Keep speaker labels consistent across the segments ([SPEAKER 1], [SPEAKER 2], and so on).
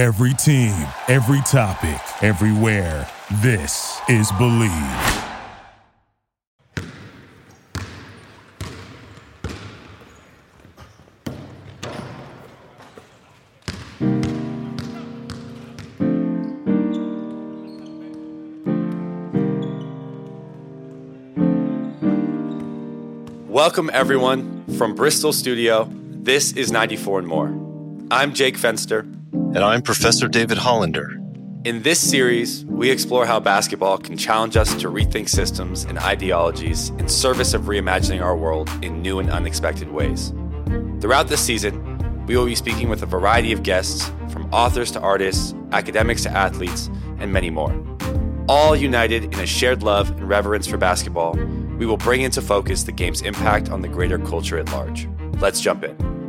[SPEAKER 1] Every team, every topic, everywhere. This is Believe.
[SPEAKER 2] Welcome, everyone, from Bristol Studio. This is 94 and More. I'm Jake Fenster.
[SPEAKER 3] And I'm Professor David Hollander.
[SPEAKER 2] In this series, we explore how basketball can challenge us to rethink systems and ideologies in service of reimagining our world in new and unexpected ways. Throughout this season, we will be speaking with a variety of guests, from authors to artists, academics to athletes, and many more. All united in a shared love and reverence for basketball we will bring into focus the game's impact on the greater culture at large. Let's jump in.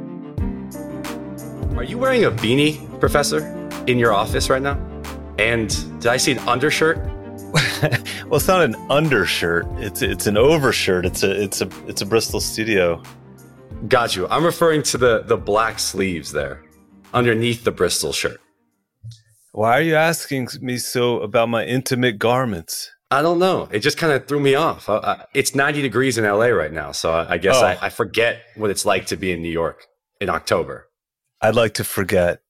[SPEAKER 2] Are you wearing a beanie, Professor, in your office right now? And did I see an undershirt?
[SPEAKER 3] well, it's not an undershirt. It's it's an overshirt. It's a it's a it's a Bristol studio.
[SPEAKER 2] Got you. I'm referring to the the black sleeves there, underneath the Bristol shirt.
[SPEAKER 3] Why are you asking me so about my intimate garments?
[SPEAKER 2] I don't know. It just kind of threw me off. I, I, it's 90 degrees in LA right now. So I, I guess oh. I, forget what it's like to be in New York in October.
[SPEAKER 3] I'd like to forget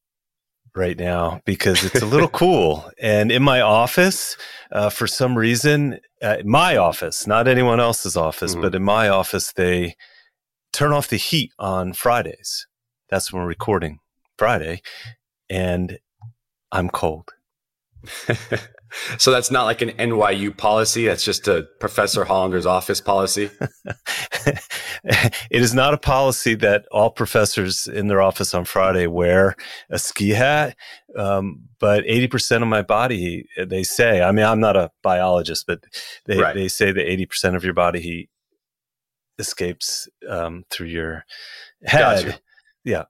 [SPEAKER 3] right now because it's a little cool. And in my office, uh, for some reason, uh, my office, not anyone else's office, mm-hmm. but in my office, they turn off the heat on Fridays. That's when we're recording Friday. And I'm cold.
[SPEAKER 2] So that's not like an NYU policy. That's just a Professor Hollander's office policy.
[SPEAKER 3] it is not a policy that all professors in their office on Friday wear a ski hat. Um, but 80% of my body, they say, I mean, I'm not a biologist, but they, right. they say that 80% of your body heat escapes um, through your head. Gotcha. Yeah.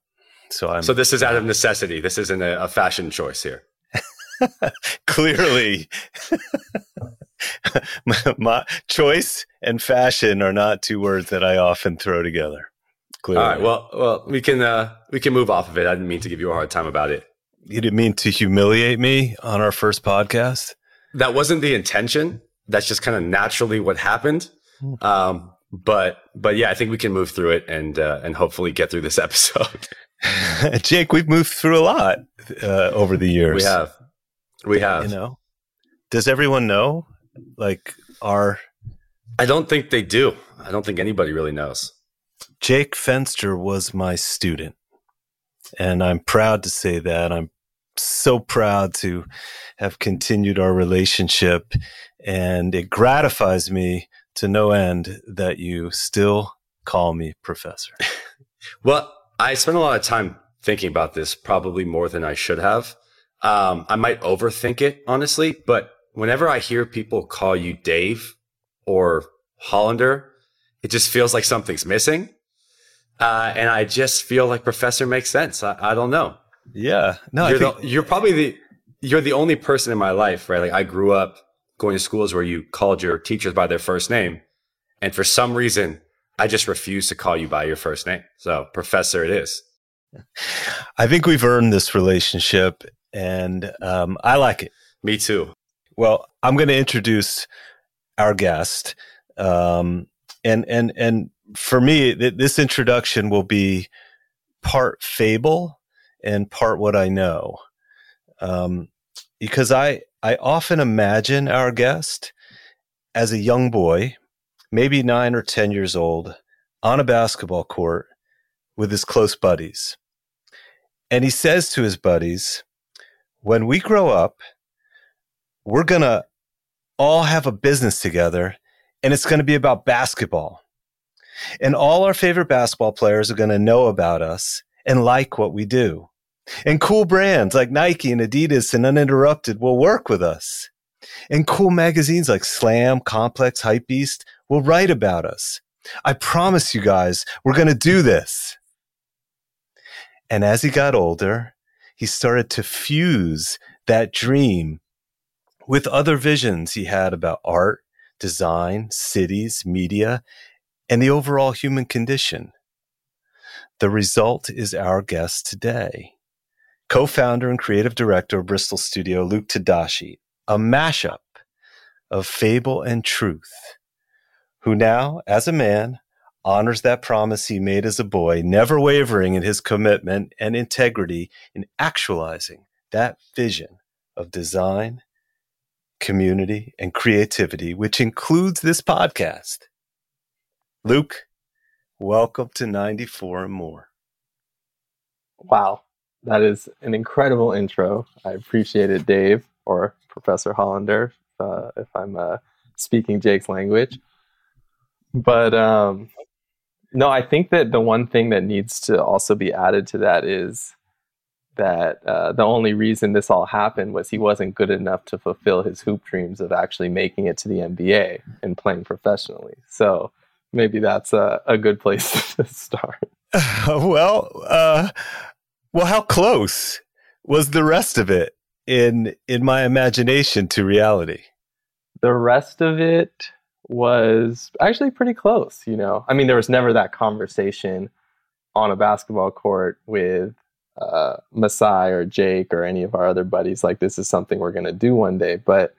[SPEAKER 2] So I'm. So this is out of necessity. This isn't a, a fashion choice here.
[SPEAKER 3] Clearly, my, my, choice and fashion are not two words that I often throw together.
[SPEAKER 2] Clearly. All right. Well, well, we can uh, we can move off of it. I didn't mean to give you a hard time about it.
[SPEAKER 3] You didn't mean to humiliate me on our first podcast.
[SPEAKER 2] That wasn't the intention. That's just kind of naturally what happened. Hmm. Um, but but yeah, I think we can move through it and uh, and hopefully get through this episode.
[SPEAKER 3] Jake, we've moved through a lot uh, over the years.
[SPEAKER 2] We have. We have.
[SPEAKER 3] You know, does everyone know? Like, our.
[SPEAKER 2] I don't think they do. I don't think anybody really knows.
[SPEAKER 3] Jake Fenster was my student. And I'm proud to say that. I'm so proud to have continued our relationship. And it gratifies me to no end that you still call me professor.
[SPEAKER 2] well, I spent a lot of time thinking about this, probably more than I should have. Um, I might overthink it, honestly, but whenever I hear people call you Dave or Hollander, it just feels like something's missing. Uh, and I just feel like professor makes sense. I, I don't know.
[SPEAKER 3] Yeah.
[SPEAKER 2] No, you're, think- the, you're probably the, you're the only person in my life, right? Like I grew up going to schools where you called your teachers by their first name. And for some reason, I just refuse to call you by your first name. So professor it is.
[SPEAKER 3] I think we've earned this relationship and um, I like it.
[SPEAKER 2] Me too.
[SPEAKER 3] Well, I'm going to introduce our guest, um, and and and for me, th- this introduction will be part fable and part what I know, um, because I I often imagine our guest as a young boy, maybe nine or ten years old, on a basketball court with his close buddies, and he says to his buddies when we grow up, we're going to all have a business together and it's going to be about basketball. And all our favorite basketball players are going to know about us and like what we do. And cool brands like Nike and Adidas and Uninterrupted will work with us. And cool magazines like Slam, Complex, Hypebeast will write about us. I promise you guys, we're going to do this. And as he got older, he started to fuse that dream with other visions he had about art, design, cities, media, and the overall human condition. The result is our guest today, co founder and creative director of Bristol Studio, Luke Tadashi, a mashup of fable and truth, who now, as a man, honors that promise he made as a boy, never wavering in his commitment and integrity in actualizing that vision of design, community, and creativity, which includes this podcast. Luke, welcome to 94 and more.
[SPEAKER 4] Wow, that is an incredible intro. I appreciate it, Dave, or Professor Hollander, uh, if I'm uh, speaking Jake's language. But um, no, I think that the one thing that needs to also be added to that is that uh, the only reason this all happened was he wasn't good enough to fulfill his hoop dreams of actually making it to the NBA and playing professionally. So maybe that's a, a good place to start.
[SPEAKER 3] well, uh, well, how close was the rest of it in in my imagination to reality?
[SPEAKER 4] The rest of it was actually pretty close, you know. I mean, there was never that conversation on a basketball court with uh, Masai or Jake or any of our other buddies like this is something we're going to do one day. But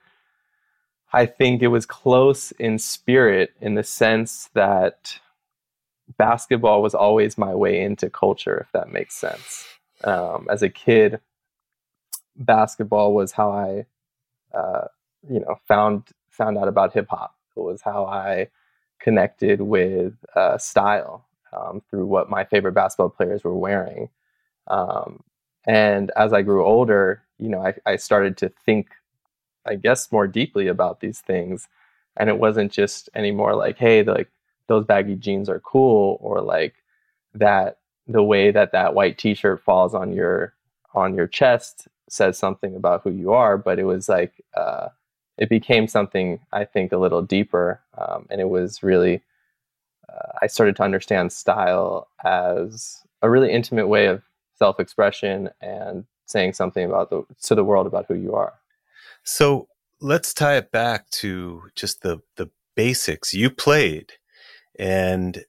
[SPEAKER 4] I think it was close in spirit in the sense that basketball was always my way into culture, if that makes sense. Um, as a kid, basketball was how I, uh, you know, found found out about hip hop. Was how I connected with uh, style um, through what my favorite basketball players were wearing. Um, and as I grew older, you know, I, I started to think, I guess, more deeply about these things. And it wasn't just anymore like, hey, like those baggy jeans are cool, or like that the way that that white T-shirt falls on your on your chest says something about who you are. But it was like uh, it became something I think a little deeper, um, and it was really uh, I started to understand style as a really intimate way of self-expression and saying something about the to the world about who you are.
[SPEAKER 3] So let's tie it back to just the the basics. You played, and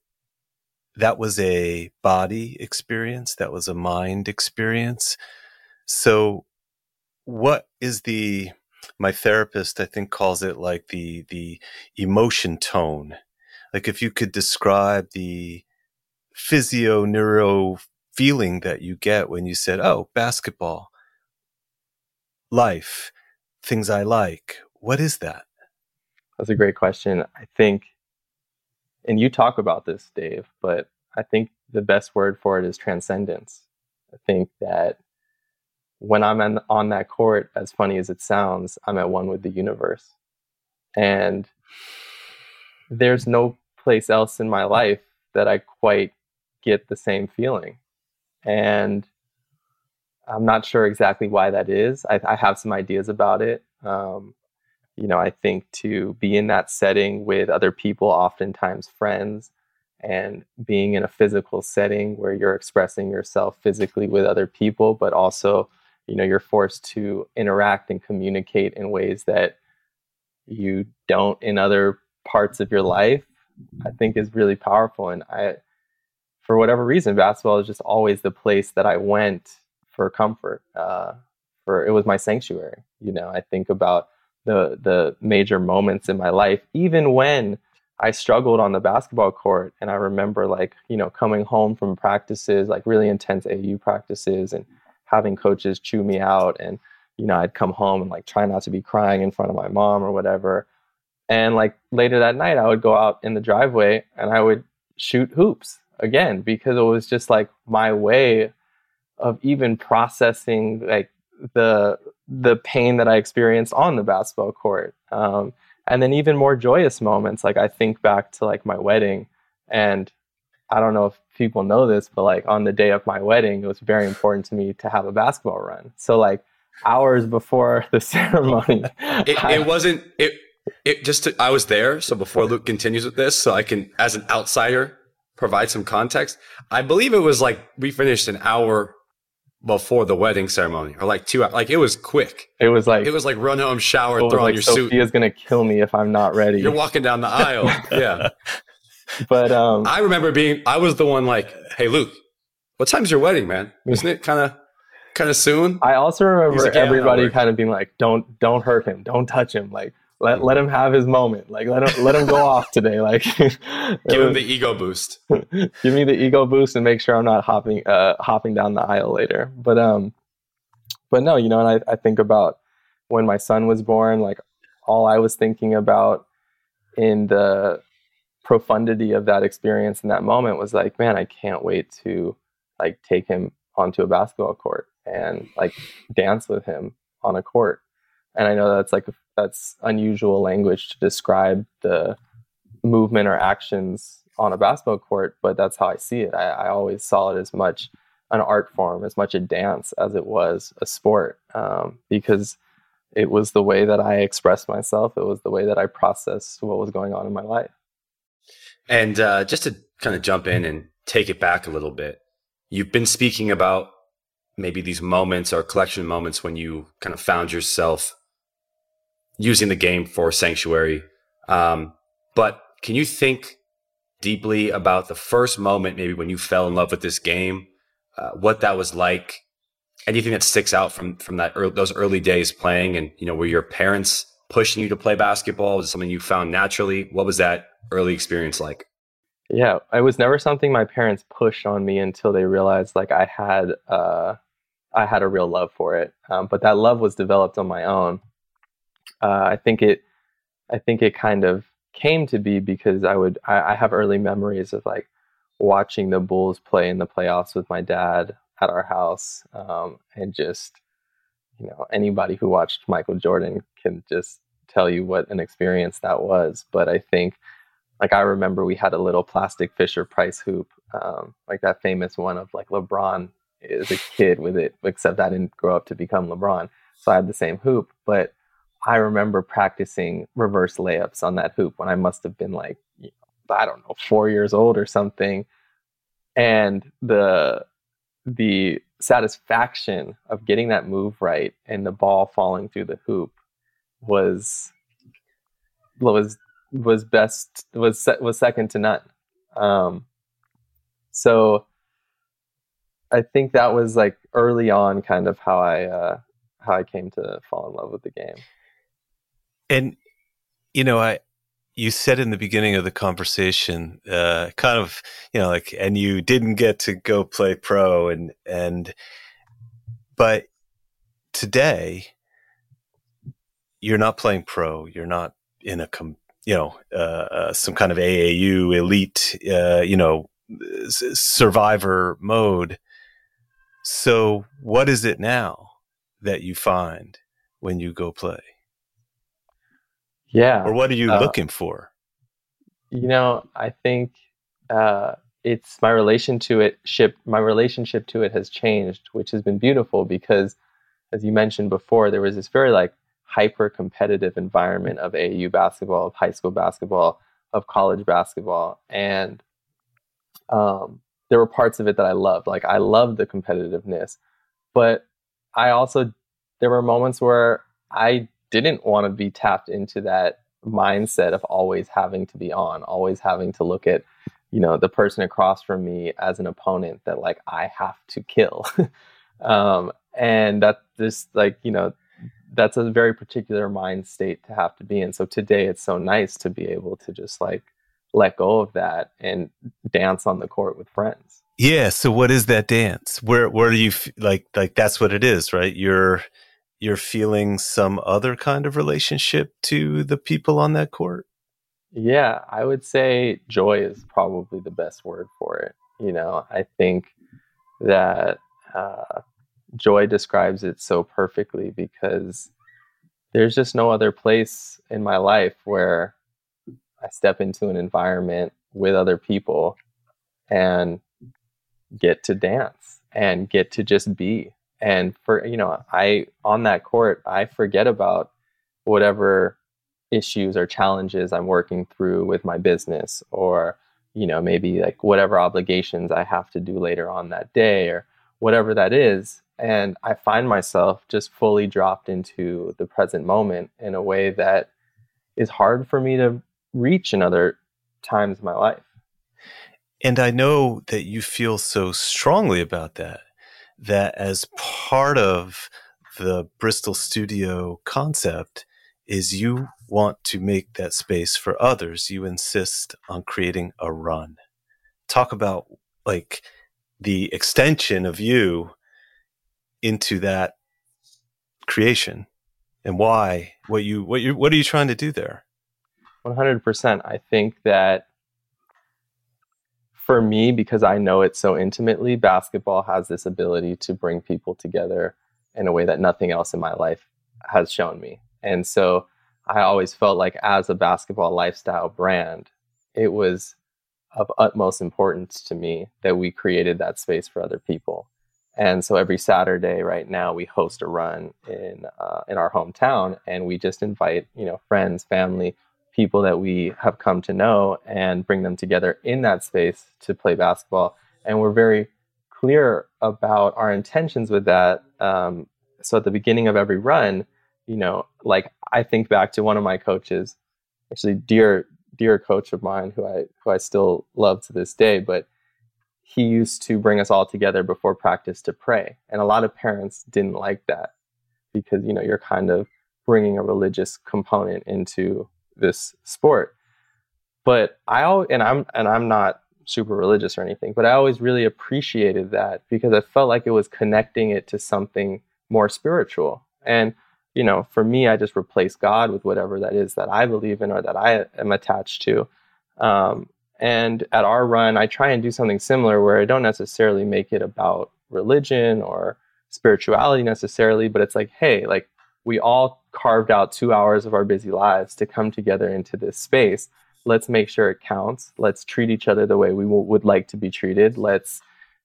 [SPEAKER 3] that was a body experience. That was a mind experience. So, what is the my therapist I think calls it like the the emotion tone. Like if you could describe the physio neuro feeling that you get when you said, "Oh, basketball, life, things I like." What is that?
[SPEAKER 4] That's a great question. I think and you talk about this, Dave, but I think the best word for it is transcendence. I think that when I'm on, on that court, as funny as it sounds, I'm at one with the universe. And there's no place else in my life that I quite get the same feeling. And I'm not sure exactly why that is. I, I have some ideas about it. Um, you know, I think to be in that setting with other people, oftentimes friends, and being in a physical setting where you're expressing yourself physically with other people, but also you know you're forced to interact and communicate in ways that you don't in other parts of your life i think is really powerful. And i for whatever reason basketball is just always the place that i went for comfort uh, for it was my sanctuary you know? I think about the the major moments in my life even when i struggled on the basketball court and i remember like you know coming home from practices like really intense au practices and having coaches chew me out and you know i'd come home and like try not to be crying in front of my mom or whatever. And like later that night i would go out in the driveway and i would shoot hoops again because it was just like my way of even processing like the the pain that i experienced on the basketball court. Um, and then even more joyous moments like i think back to like my wedding and i don't know if people know this, but like on the day of my wedding, it was very important to me to have a basketball run. So like hours before the ceremony,
[SPEAKER 2] it, I, it wasn't it. It just to, I was there. So before Luke continues with this, so I can, as an outsider, provide some context. I believe it was like we finished an hour before the wedding ceremony, or like two. Like it was quick.
[SPEAKER 4] It was like
[SPEAKER 2] it was like run home, shower, throw on
[SPEAKER 4] like
[SPEAKER 2] your
[SPEAKER 4] Sophia's
[SPEAKER 2] suit.
[SPEAKER 4] Sophia's gonna kill me if I'm not ready.
[SPEAKER 2] You're walking down the aisle. yeah.
[SPEAKER 4] But um,
[SPEAKER 2] I remember being, I was the one like, hey, Luke, what time's your wedding, man? Isn't it kind of, kind of soon.
[SPEAKER 4] I also remember like, yeah, everybody kind of being like, "Don't, don't hurt him. Don't touch him. Like, let let him have his moment. Like, let him let him go off today. Like,
[SPEAKER 2] give him the ego boost.
[SPEAKER 4] give me the ego boost and make sure I'm not hopping uh hopping down the aisle later. But um, but no, you know, and I I think about when my son was born. Like, all I was thinking about in the profundity of that experience in that moment was like, man, I can't wait to like take him onto a basketball court and like dance with him on a court. And I know that's like that's unusual language to describe the movement or actions on a basketball court, but that's how I see it. I, I always saw it as much an art form, as much a dance as it was a sport, um, because it was the way that I expressed myself. It was the way that I processed what was going on in my life.
[SPEAKER 2] And uh, just to kind of jump in and take it back a little bit, you've been speaking about maybe these moments or collection moments when you kind of found yourself using the game for sanctuary. Um, but can you think deeply about the first moment, maybe when you fell in love with this game, uh, what that was like? Anything that sticks out from from that early, those early days playing, and you know, were your parents pushing you to play basketball? Was it something you found naturally? What was that early experience like?
[SPEAKER 4] Yeah, it was never something my parents pushed on me until they realized like I had uh, I had a real love for it. Um, but that love was developed on my own. Uh, I think it I think it kind of came to be because I would I, I have early memories of like watching the Bulls play in the playoffs with my dad at our house, um, and just you know anybody who watched Michael Jordan can just tell you what an experience that was. But I think like I remember we had a little plastic Fisher Price hoop, um, like that famous one of like LeBron as a kid with it, except I didn't grow up to become LeBron. So I had the same hoop. But I remember practicing reverse layups on that hoop when I must have been like, I don't know, four years old or something. And the the satisfaction of getting that move right and the ball falling through the hoop was was was best was was second to none. Um, so I think that was like early on, kind of how I uh, how I came to fall in love with the game.
[SPEAKER 3] And you know, I you said in the beginning of the conversation, uh, kind of, you know, like, and you didn't get to go play pro, and and, but today you're not playing pro. You're not in a com- you know uh, uh, some kind of AAU elite uh, you know survivor mode. So what is it now that you find when you go play?
[SPEAKER 4] Yeah.
[SPEAKER 3] Or what are you uh, looking for?
[SPEAKER 4] You know, I think uh, it's my relation to it ship my relationship to it has changed, which has been beautiful because as you mentioned before, there was this very like hyper competitive environment of AAU basketball, of high school basketball, of college basketball. And um, there were parts of it that I loved. Like I loved the competitiveness, but I also, there were moments where I didn't want to be tapped into that mindset of always having to be on, always having to look at, you know, the person across from me as an opponent that like I have to kill. um, and that just like, you know, that's a very particular mind state to have to be in. So today it's so nice to be able to just like let go of that and dance on the court with friends.
[SPEAKER 3] Yeah. So what is that dance? Where where do you f- like like that's what it is, right? You're you're feeling some other kind of relationship to the people on that court.
[SPEAKER 4] Yeah, I would say joy is probably the best word for it. You know, I think that uh, joy describes it so perfectly because there's just no other place in my life where I step into an environment with other people and get to dance and get to just be. And for, you know, I, on that court, I forget about whatever issues or challenges I'm working through with my business or, you know, maybe like whatever obligations I have to do later on that day or whatever that is and I find myself just fully dropped into the present moment in a way that is hard for me to reach in other times of my life.
[SPEAKER 3] And I know that you feel so strongly about that. that as part of the Bristol studio concept is you want to make that space for others. You insist on creating a run. Talk about like the extension of you into that creation and why what you what you what are you trying to do there?
[SPEAKER 4] 100% i think that for me because i know it so intimately basketball has this ability to bring people together in a way that nothing else in my life has shown me. And so i always felt like as a basketball lifestyle brand it was of utmost importance to me that we created that space for other people and so every Saturday right now we host a run in uh, in our hometown, and we just invite you know friends, family, people that we have come to know, and bring them together in that space to play basketball. And we're very clear about our intentions with that. Um, so at the beginning of every run, you know, like I think back to one of my coaches, actually dear dear coach of mine who I who I still love to this day, but he used to bring us all together before practice to pray. And a lot of parents didn't like that because, you know, you're kind of bringing a religious component into this sport. But I and I'm and I'm not super religious or anything, but I always really appreciated that because I felt like it was connecting it to something more spiritual. And you know, for me, I just replace God with whatever that is that I believe in or that I am attached to. Um, and at our run, I try and do something similar where I don't necessarily make it about religion or spirituality necessarily, but it's like, hey, like we all carved out two hours of our busy lives to come together into this space. Let's make sure it counts. Let's treat each other the way we w- would like to be treated. Let's,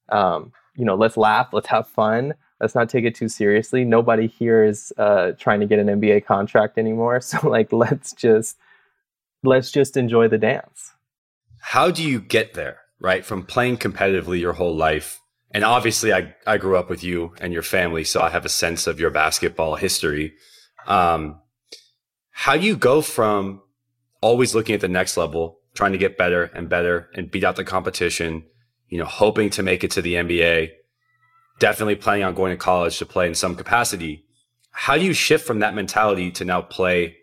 [SPEAKER 4] um, you know, let's laugh. Let's have fun. Let's not take it too seriously. Nobody here is uh, trying to get an NBA contract anymore. So like, let's just let's just enjoy the dance
[SPEAKER 2] how do you get there, right? From playing competitively your whole life. And obviously I, I grew up with you and your family, so I have a sense of your basketball history. Um, how do you go from always looking at the next level, trying to get better and better and beat out the competition, you know, hoping to make it to the NBA, definitely planning on going to college to play in some capacity. How do you shift from that mentality to now play,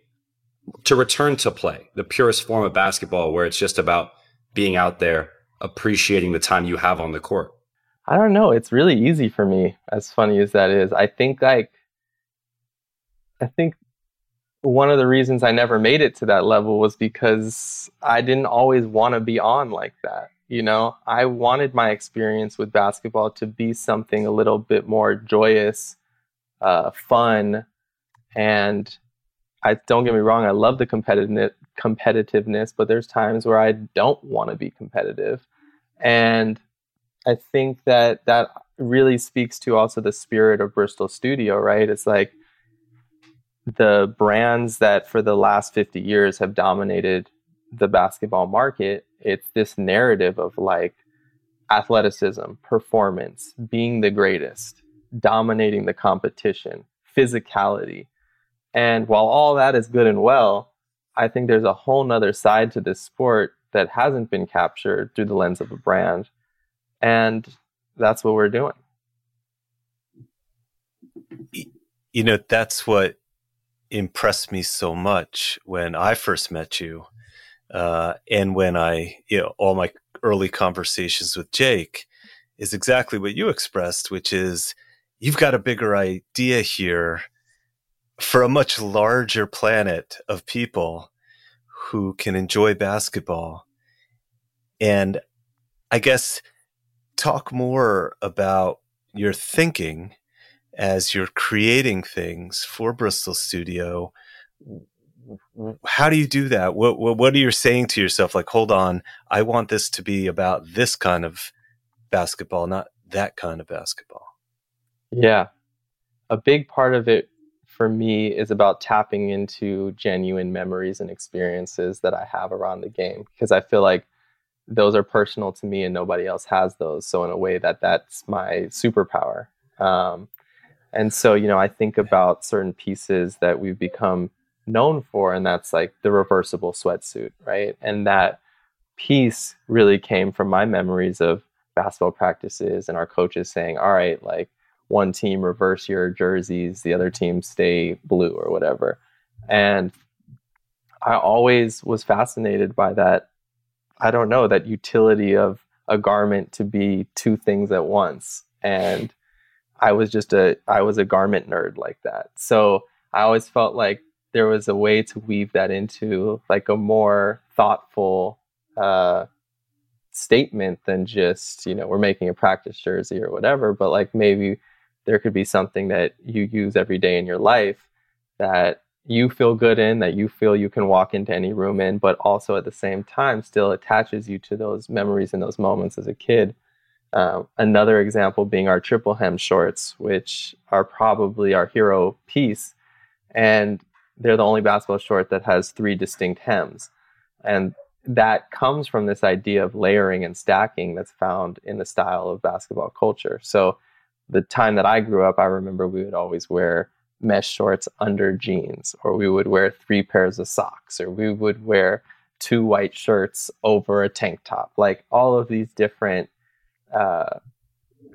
[SPEAKER 2] to return to play, the purest form of basketball where it's just about being out there, appreciating the time you have on the court?
[SPEAKER 4] I don't know. It's really easy for me, as funny as that is. I think like I think one of the reasons I never made it to that level was because I didn't always want to be on like that. You know, I wanted my experience with basketball to be something a little bit more joyous, uh, fun, and I don't get me wrong, I love the competitive competitiveness, but there's times where I don't want to be competitive. And I think that that really speaks to also the spirit of Bristol Studio, right? It's like the brands that for the last 50 years have dominated the basketball market. It's this narrative of like athleticism, performance, being the greatest, dominating the competition, physicality. And while all that is good and well, I think there's a whole nother side to this sport that hasn't been captured through the lens of a brand. And that's what we're doing.
[SPEAKER 3] You know, that's what impressed me so much when I first met you. Uh, and when I, you know, all my early conversations with Jake is exactly what you expressed, which is you've got a bigger idea here for a much larger planet of people who can enjoy basketball. And I guess talk more about your thinking as you're creating things for Bristol Studio. How do you do that? What, what, what are you saying to yourself? Like, hold on, I want this to be about this kind of basketball, not that kind of basketball.
[SPEAKER 4] Yeah. A big part of it for me is about tapping into genuine memories and experiences that I have around the game because I feel like those are personal to me and nobody else has those. So in a way that that's my superpower. Um, and so you know I think about certain pieces that we've become known for, and that's like the reversible sweatsuit, right? And that piece really came from my memories of basketball practices and our coaches saying, "All right, like." One team reverse your jerseys, the other team stay blue or whatever. And I always was fascinated by that. I don't know, that utility of a garment to be two things at once. And I was just a I was a garment nerd like that. So I always felt like there was a way to weave that into like a more thoughtful uh, statement than just you know we're making a practice jersey or whatever. But like maybe there could be something that you use every day in your life that you feel good in, that you feel you can walk into any room in, but also at the same time still attaches you to those memories and those moments as a kid. Um, another example being our triple hem shorts, which are probably our hero piece. And they're the only basketball short that has three distinct hems. And that comes from this idea of layering and stacking that's found in the style of basketball culture. So, the time that I grew up, I remember we would always wear mesh shorts under jeans, or we would wear three pairs of socks, or we would wear two white shirts over a tank top. Like all of these different uh,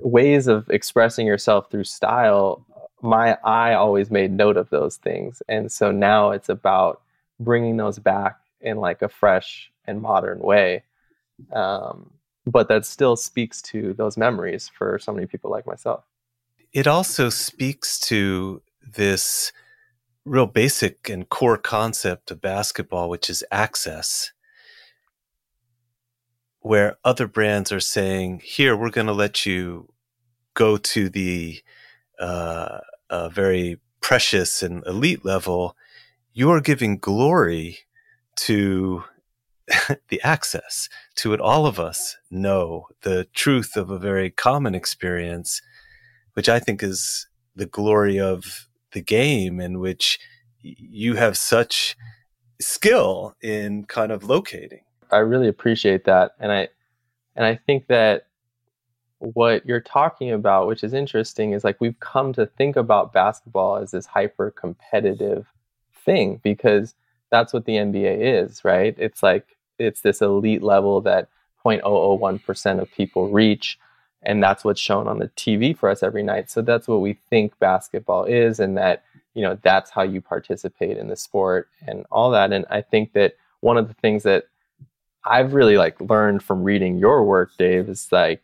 [SPEAKER 4] ways of expressing yourself through style, my eye always made note of those things. And so now it's about bringing those back in like a fresh and modern way. Um, but that still speaks to those memories for so many people like myself.
[SPEAKER 3] It also speaks to this real basic and core concept of basketball, which is access, where other brands are saying, here, we're going to let you go to the uh, very precious and elite level. You are giving glory to the access to it. All of us know the truth of a very common experience, which I think is the glory of the game in which you have such skill in kind of locating.
[SPEAKER 4] I really appreciate that. And I and I think that what you're talking about, which is interesting, is like we've come to think about basketball as this hyper competitive thing because that's what the NBA is, right? It's like it's this elite level that 0.001% of people reach and that's what's shown on the TV for us every night. So that's what we think basketball is, and that you know that's how you participate in the sport and all that. And I think that one of the things that I've really like learned from reading your work, Dave, is like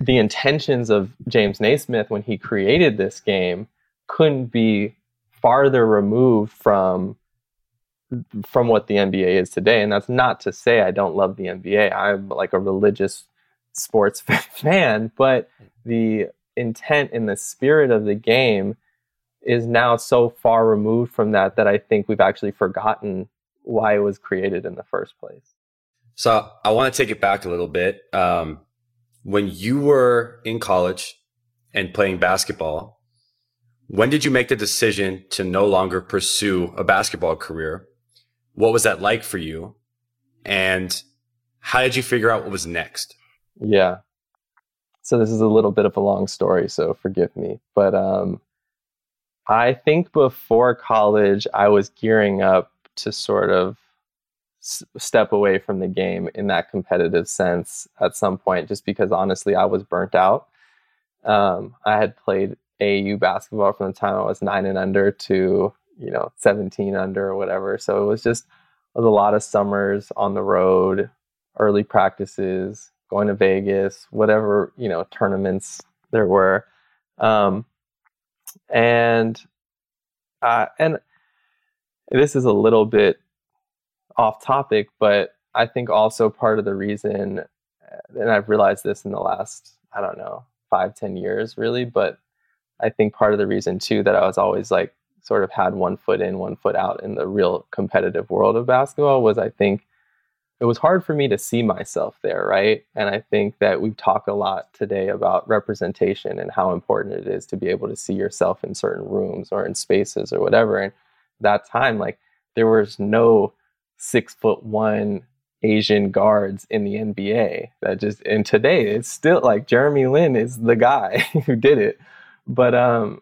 [SPEAKER 4] the intentions of James Naismith when he created this game couldn't be farther removed from from what the NBA is today. And that's not to say I don't love the NBA. I'm like a religious sports fan, but the intent and the spirit of the game is now so far removed from that that I think we've actually forgotten why it was created in the first place.
[SPEAKER 2] So I want to take it back a little bit. Um, when you were in college and playing basketball, when did you make the decision to no longer pursue a basketball career? What was that like for you? And how did you figure out what was next?
[SPEAKER 4] Yeah. So this is a little bit of a long story, so forgive me. But um, I think before college, I was gearing up to sort of step away from the game in that competitive sense at some point, just because honestly, I was burnt out. Um, I had played AU basketball from the time I was nine and under to you know 17 under or whatever. So it was just it was a lot of summers on the road, early practices, going to Vegas, whatever you know tournaments there were, um, and uh, and this is a little bit off topic, but I think also part of the reason, uh, and I've realized this in the last I don't know five ten years really, but I think part of the reason too that I was always like sort of had one foot in, one foot out in the real competitive world of basketball was I think it was hard for me to see myself there, right? And I think that we've talked a lot today about representation and how important it is to be able to see yourself in certain rooms or in spaces or whatever. And that time, like, there was no six foot one Asian guards in the NBA. That just and today it's still like Jeremy Lin is the guy who did it. But um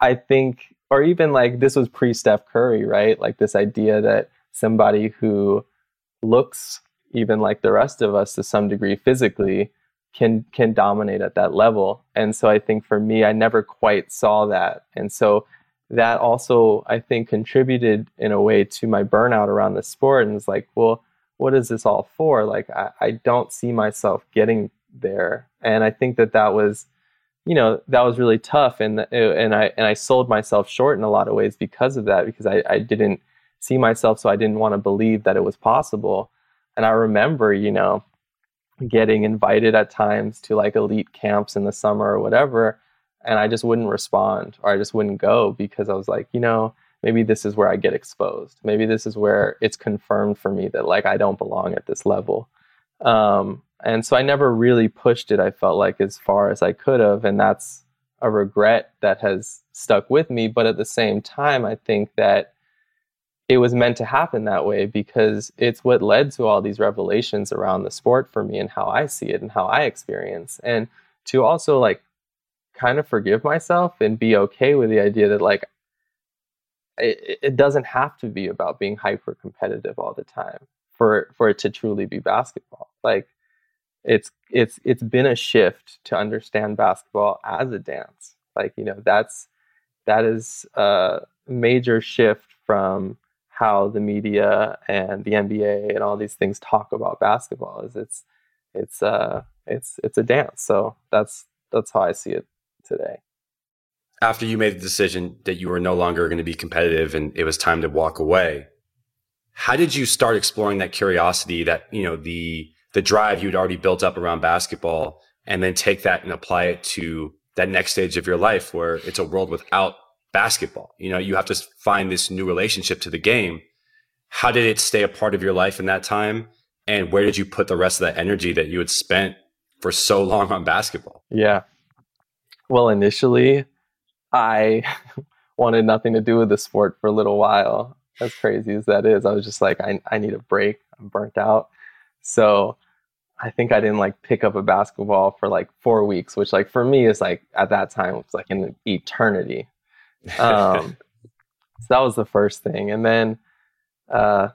[SPEAKER 4] I think or even like this was pre Steph Curry, right? Like this idea that somebody who looks even like the rest of us to some degree physically can can dominate at that level. And so I think for me, I never quite saw that. And so that also I think contributed in a way to my burnout around the sport. And it's like, well, what is this all for? Like I, I don't see myself getting there. And I think that that was, you know, that was really tough. And and I and I sold myself short in a lot of ways because of that, because I, I didn't see myself, so I didn't want to believe that it was possible. And I remember, you know, getting invited at times to like elite camps in the summer or whatever and i just wouldn't respond or i just wouldn't go because i was like you know maybe this is where i get exposed maybe this is where it's confirmed for me that like i don't belong at this level um, and so i never really pushed it i felt like as far as i could have and that's a regret that has stuck with me but at the same time i think that it was meant to happen that way because it's what led to all these revelations around the sport for me and how I see it and how I experience. And to also like kind of forgive myself and be okay with the idea that like it, it doesn't have to be about being hyper competitive all the time for for it to truly be basketball. Like it's it's it's been a shift to understand basketball as a dance. Like, you know, that's that is a major shift from how the media and the NBA and all these things talk about basketball is it's it's uh it's it's a dance. So that's that's how I see it today.
[SPEAKER 2] After you made the decision that you were no longer going to be competitive and it was time to walk away, how did you start exploring that curiosity that, you know, the the drive you'd already built up around basketball and then take that and apply it to that next stage of your life where it's a world without basketball. You know, you have to find this new relationship to the game. How did it stay a part of your life in that time? And where did you put the rest of that energy that you had spent for so long on basketball?
[SPEAKER 4] Yeah. Well, initially, I wanted nothing to do with the sport for a little while. As crazy as that is, I was just like, I, I need a break. I'm burnt out. So I think I didn't like pick up a basketball for like four weeks, which like for me is like at that time it was like an eternity. Um, so that was the first thing, and then, uh,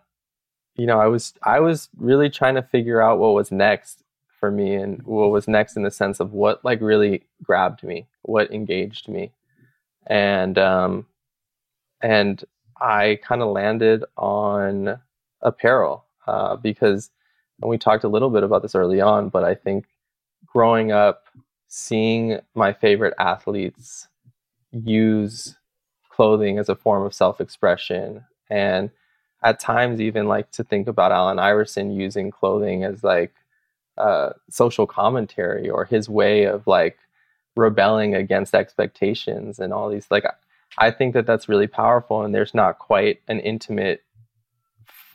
[SPEAKER 4] you know, I was I was really trying to figure out what was next for me, and what was next in the sense of what like really grabbed me, what engaged me, and um, and I kind of landed on apparel uh, because, and we talked a little bit about this early on, but I think growing up, seeing my favorite athletes use clothing as a form of self-expression and at times even like to think about Allen Iverson using clothing as like uh, social commentary or his way of like rebelling against expectations and all these like I think that that's really powerful and there's not quite an intimate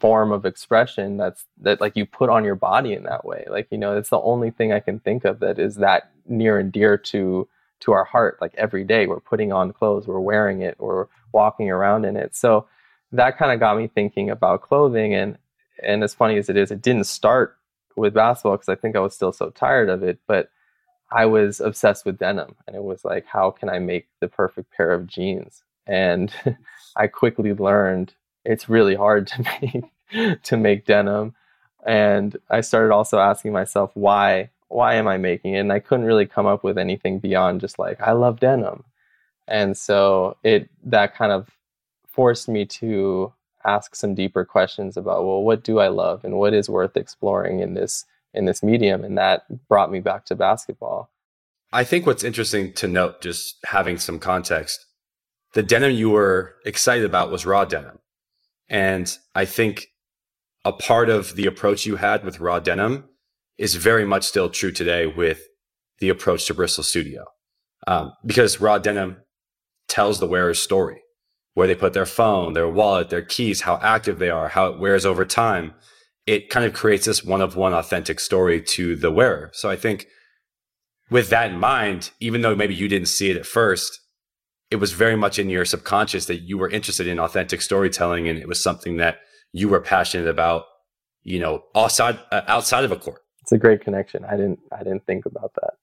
[SPEAKER 4] form of expression that's that like you put on your body in that way. Like you know it's the only thing I can think of that is that near and dear to to our heart. Like every day we're putting on clothes we're wearing it or walking around in it. So that kind of got me thinking about clothing and and as funny as it is it didn't start with basketball because i think i was still so tired of it but i was obsessed with denim and it was like how can i make the perfect pair of jeans? And i quickly learned it's really hard to make to make denim and i started also asking myself why why am I making it? And I couldn't really come up with anything beyond just like, I love denim. And so it, that kind of forced me to ask some deeper questions about, well, what do I love and what is worth exploring in this, in this medium? And that brought me back to basketball.
[SPEAKER 2] I think what's interesting to note, just having some context, the denim you were excited about was raw denim. And I think a part of the approach you had with raw denim is very much still true today with the approach to Bristol Studio. Um, because raw denim tells the wearer's story, where they put their phone, their wallet, their keys, how active they are, how it wears over time. It kind of creates this one of one authentic story to the wearer. So I think with that in mind, even though maybe you didn't see it at first, it was very much in your subconscious that you were interested in authentic storytelling and it was something that you were passionate about, you know, outside, uh, outside of a court
[SPEAKER 4] it's a great connection. I didn't I didn't think about that.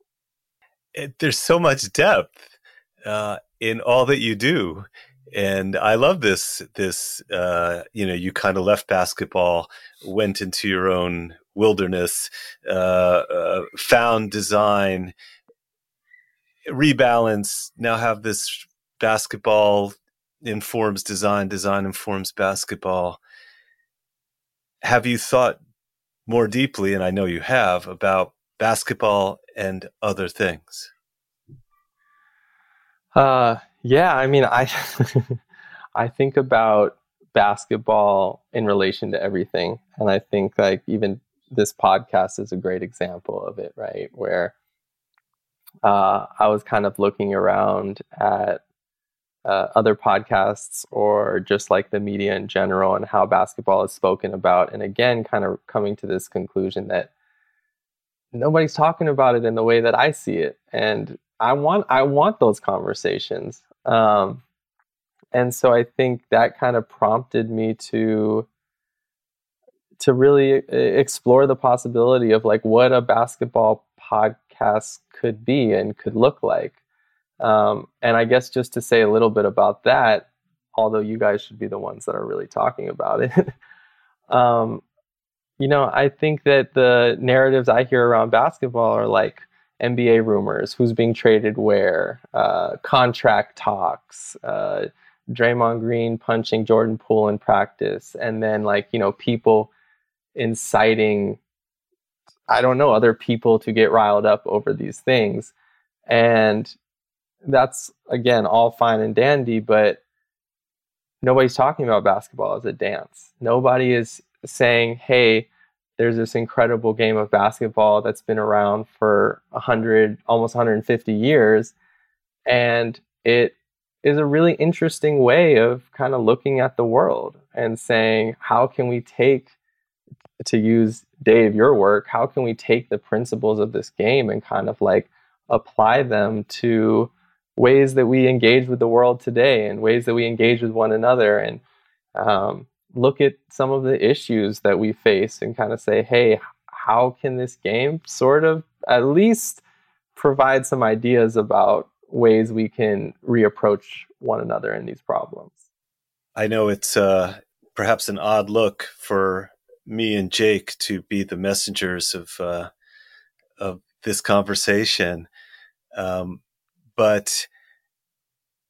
[SPEAKER 3] It, there's so much depth uh, in all that you do, and I love this. This uh, you know, you kind of left basketball, went into your own wilderness, uh, uh, found design, rebalance. Now have this basketball informs design, design informs basketball. Have you thought more deeply, and I know you have, about basketball and other things?
[SPEAKER 4] Uh, yeah, I mean, I I think about basketball in relation to everything, and I think like even this podcast is a great example of it, right? Where uh, I was kind of looking around at uh, other podcasts or just like the media in general and how basketball is spoken about. And again, kind of coming to this conclusion that nobody's talking about it in the way that I see it. And I want I want those conversations. Um, and so I think that kind of prompted me to to really explore the possibility of like what a basketball podcast could be and could look like. Um, and I guess just to say a little bit about that, although you guys should be the ones that are really talking about it. um, you know, I think that the narratives I hear around basketball are like NBA rumors, who's being traded where, uh, contract talks, uh, Draymond Green punching Jordan Poole in practice, and then like you know people inciting, I don't know, other people to get riled up over these things, and that's again all fine and dandy, but nobody's talking about basketball as a dance. Nobody is saying, hey, there's this incredible game of basketball that's been around for 100, almost 150 years. And it is a really interesting way of kind of looking at the world and saying, how can we take, to use Dave, your work, how can we take the principles of this game and kind of like apply them to ways that we engage with the world today and ways that we engage with one another and um, look at some of the issues that we face and kind of say, hey, how can this game sort of at least provide some ideas about ways we can reapproach one another in these problems?
[SPEAKER 3] I know it's uh, perhaps an odd look for me and Jake to be the messengers of uh, of this conversation. Um, but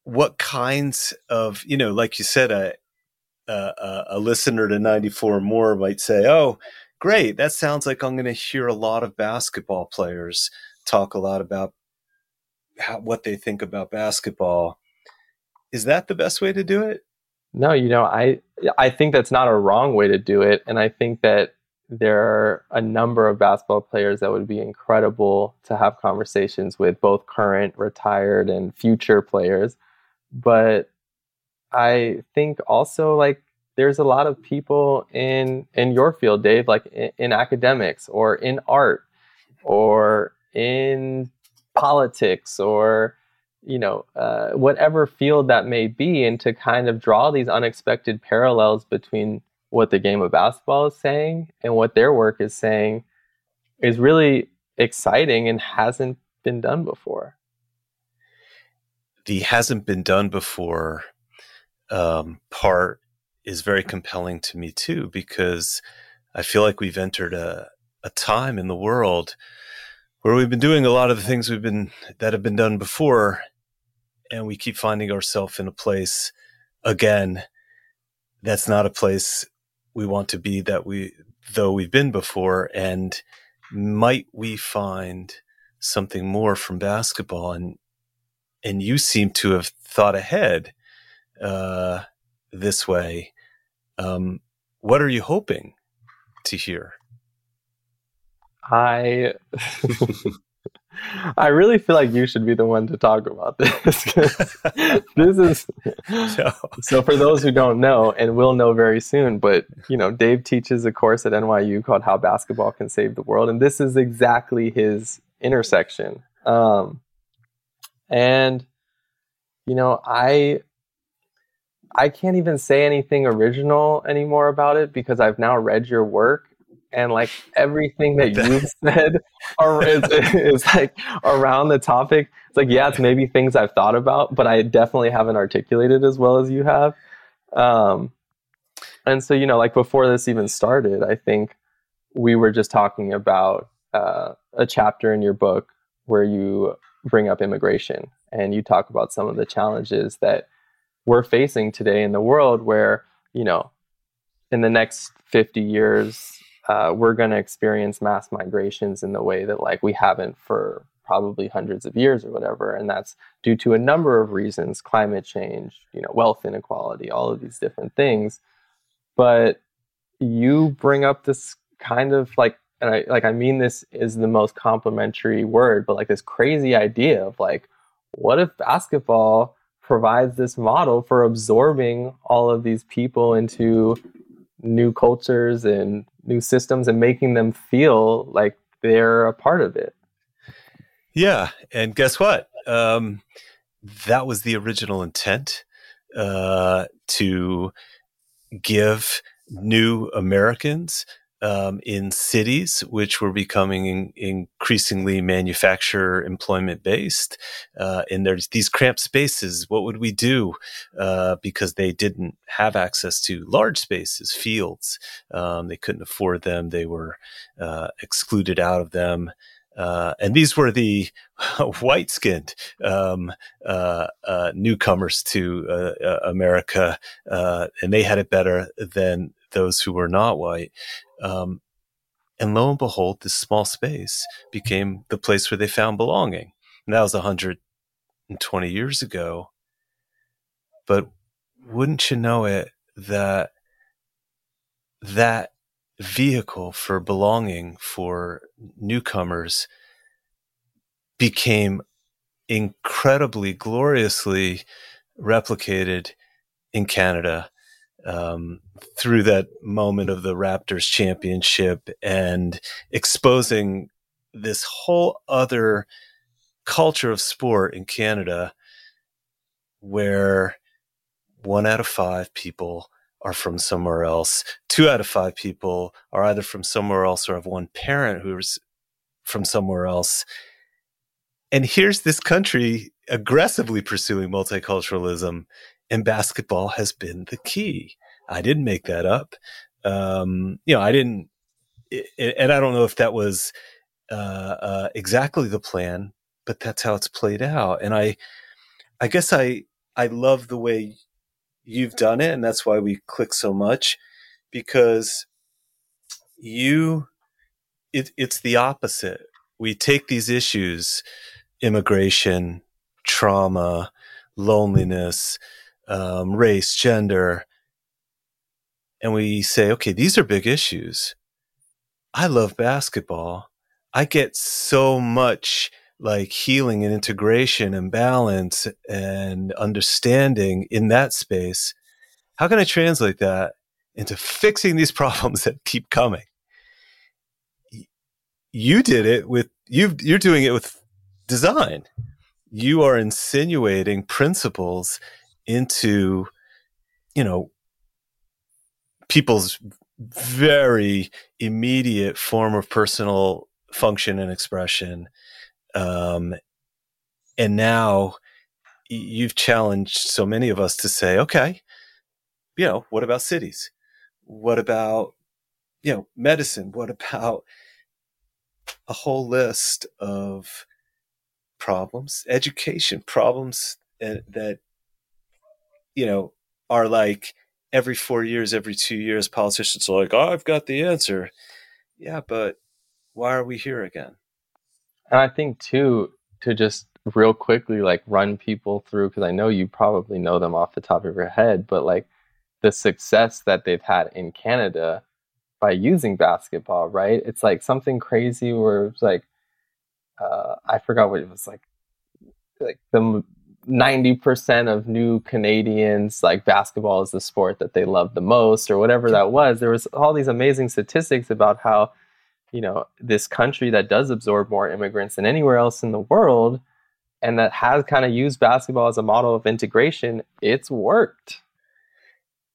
[SPEAKER 3] what kinds of you know like you said a a, a listener to 94 more might say oh great that sounds like i'm going to hear a lot of basketball players talk a lot about how, what they think about basketball. Is that the best way to do it?
[SPEAKER 4] No you know i i think that's not a wrong way to do it and i think that there are a number of basketball players that would be incredible to have conversations with, both current, retired, and future players. But I think also like there's a lot of people in in your field, Dave, like in, in academics or in art or in politics or you know uh, whatever field that may be, and to kind of draw these unexpected parallels between what the game of basketball is saying and what their work is saying is really exciting and hasn't been done before.
[SPEAKER 3] The hasn't been done before um, part is very compelling to me too, because I feel like we've entered a, a time in the world where we've been doing a lot of the things we've been that have been done before, and we keep finding ourselves in a place again that's not a place we want to be that we though we've been before and might we find something more from basketball? And and you seem to have thought ahead uh, this way. Um, what are you hoping to hear?
[SPEAKER 4] I I really feel like you should be the one to talk about this. this is no. so for those who don't know and will know very soon, but you know, Dave teaches a course at NYU called How Basketball Can Save the World, and this is exactly his intersection. Um, and you know, I I can't even say anything original anymore about it because I've now read your work and like everything that you've said is, is, like around the topic. It's like, yeah, it's maybe things I've thought about, but I definitely haven't articulated as well as you have. Um, and so, you know, like before this even started, I think we were just talking about uh, a chapter in your book where you bring up immigration and you talk about some of the challenges that we're facing today in the world where you know in the next 50 years uh, we're going to experience mass migrations in the way that like we haven't for probably hundreds of years or whatever and that's due to a number of reasons climate change you know wealth inequality all of these different things. But you bring up this kind of like and I like I mean this is the most complimentary word, but like this crazy idea of like, what if basketball provides this model for absorbing all of these people into new cultures and new systems and making them feel like they're a part of it.
[SPEAKER 3] Yeah, and guess what? Um, that was the original intent uh, to give new Americans um, in cities, which were becoming in, increasingly manufacturer employment based. Uh, and there's these cramped spaces. What would we do? Uh, because they didn't have access to large spaces, fields. Um, they couldn't afford them. They were uh, excluded out of them. Uh, and these were the white skinned um, uh, uh, newcomers to America, and they had it better than those who were not white. Um, and lo and behold, this small space became the place where they found belonging. And that was 120 years ago. But wouldn't you know it that that vehicle for belonging for newcomers became incredibly gloriously replicated in Canada um, through that moment of the Raptors championship and exposing this whole other culture of sport in Canada where one out of five people are from somewhere else. Two out of five people are either from somewhere else or have one parent who's from somewhere else. And here's this country aggressively pursuing multiculturalism and basketball has been the key. I didn't make that up. Um, you know, I didn't, and I don't know if that was uh, uh, exactly the plan, but that's how it's played out. And I, I guess I, I love the way you've done it, and that's why we click so much, because you, it, it's the opposite. We take these issues, immigration, trauma, loneliness, um, race, gender, and we say, okay, these are big issues. I love basketball. I get so much like healing and integration and balance and understanding in that space. How can I translate that into fixing these problems that keep coming? You did it with you you're doing it with design. You are insinuating principles into, you know, people's very immediate form of personal function and expression. Um, and now you've challenged so many of us to say, okay, you know, what about cities? What about, you know, medicine? What about a whole list of problems, education problems that, that you know, are like every four years, every two years, politicians are like, oh, I've got the answer. Yeah, but why are we here again?
[SPEAKER 4] And I think, too, to just real quickly like run people through, because I know you probably know them off the top of your head, but like the success that they've had in Canada by using basketball, right? It's like something crazy where it's like, uh, I forgot what it was like, like the 90% of new Canadians like basketball is the sport that they love the most or whatever that was. There was all these amazing statistics about how, you know, this country that does absorb more immigrants than anywhere else in the world and that has kind of used basketball as a model of integration, it's worked.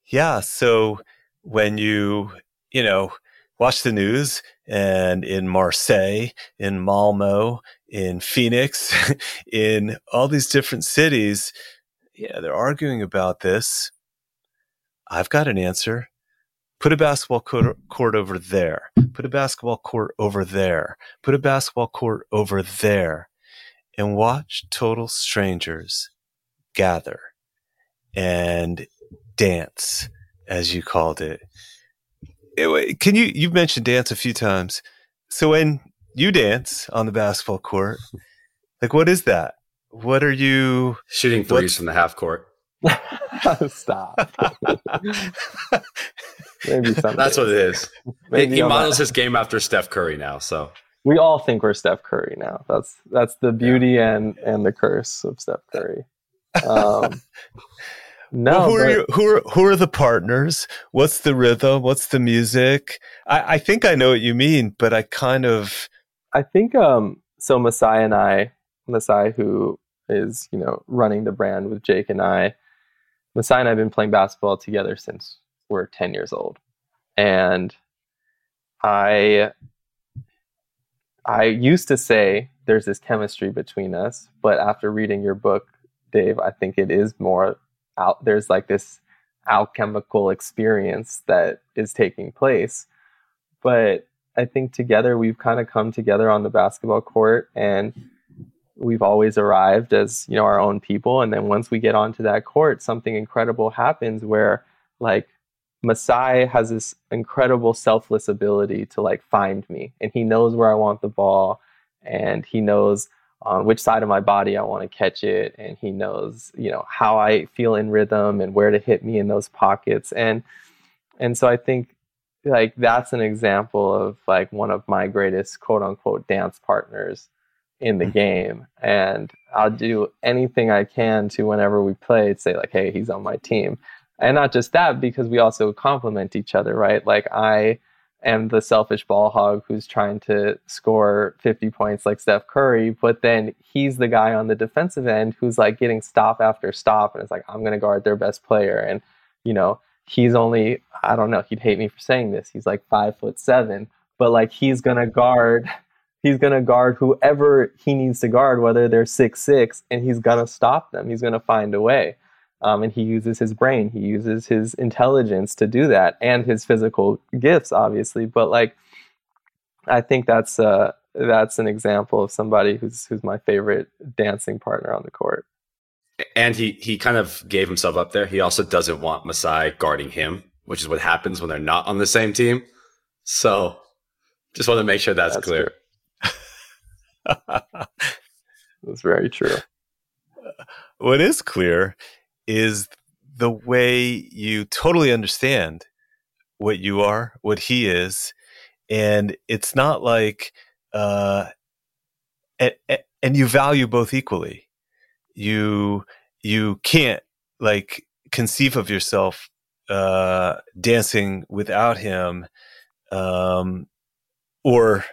[SPEAKER 3] Yeah, so when you, you know, watch the news and in Marseille, in Malmo, in Phoenix, in all these different cities. Yeah, they're arguing about this. I've got an answer. Put a basketball court, court over there. Put a basketball court over there. Put a basketball court over there. And watch total strangers gather and dance, as you called it. Anyway, can you, you've mentioned dance a few times. So when you dance on the basketball court, like what is that? What are you
[SPEAKER 2] shooting threes from the half court?
[SPEAKER 4] Stop. Maybe something.
[SPEAKER 2] That's what it is. Maybe he models his game after Steph Curry now. So
[SPEAKER 4] we all think we're Steph Curry now. That's that's the beauty yeah. and and the curse of Steph Curry. Um,
[SPEAKER 3] no, well, who but, are you, who are who are the partners? What's the rhythm? What's the music? I, I think I know what you mean, but I kind of
[SPEAKER 4] I think um so Masai and I, Masai who is, you know, running the brand with Jake and I, Masai and I have been playing basketball together since we're 10 years old. And I I used to say there's this chemistry between us, but after reading your book, Dave, I think it is more out there's like this alchemical experience that is taking place. But I think together we've kind of come together on the basketball court and we've always arrived as you know our own people and then once we get onto that court something incredible happens where like Masai has this incredible selfless ability to like find me and he knows where I want the ball and he knows on which side of my body I want to catch it and he knows you know how I feel in rhythm and where to hit me in those pockets. And and so I think like that's an example of like one of my greatest quote unquote dance partners in the mm-hmm. game. And I'll do anything I can to whenever we play say like hey he's on my team. And not just that because we also complement each other right? Like I am the selfish ball hog who's trying to score 50 points like Steph Curry but then he's the guy on the defensive end who's like getting stop after stop and it's like I'm going to guard their best player and you know he's only I don't know he'd hate me for saying this he's like 5 foot 7 but like he's going to guard he's going to guard whoever he needs to guard, whether they're six six, and he's going to stop them. He's going to find a way. Um, and he uses his brain, he uses his intelligence to do that, and his physical gifts, obviously. But like, I think that's uh, that's an example of somebody who's who's my favorite dancing partner on the court.
[SPEAKER 2] And he he kind of gave himself up there. He also doesn't want Masai guarding him, which is what happens when they're not on the same team. So, just want to make sure that's, that's clear. True.
[SPEAKER 4] That's very true.
[SPEAKER 3] What is clear is the way you totally understand what you are, what he is, and it's not like, uh, and, and you value both equally. You you can't like conceive of yourself uh, dancing without him, um, or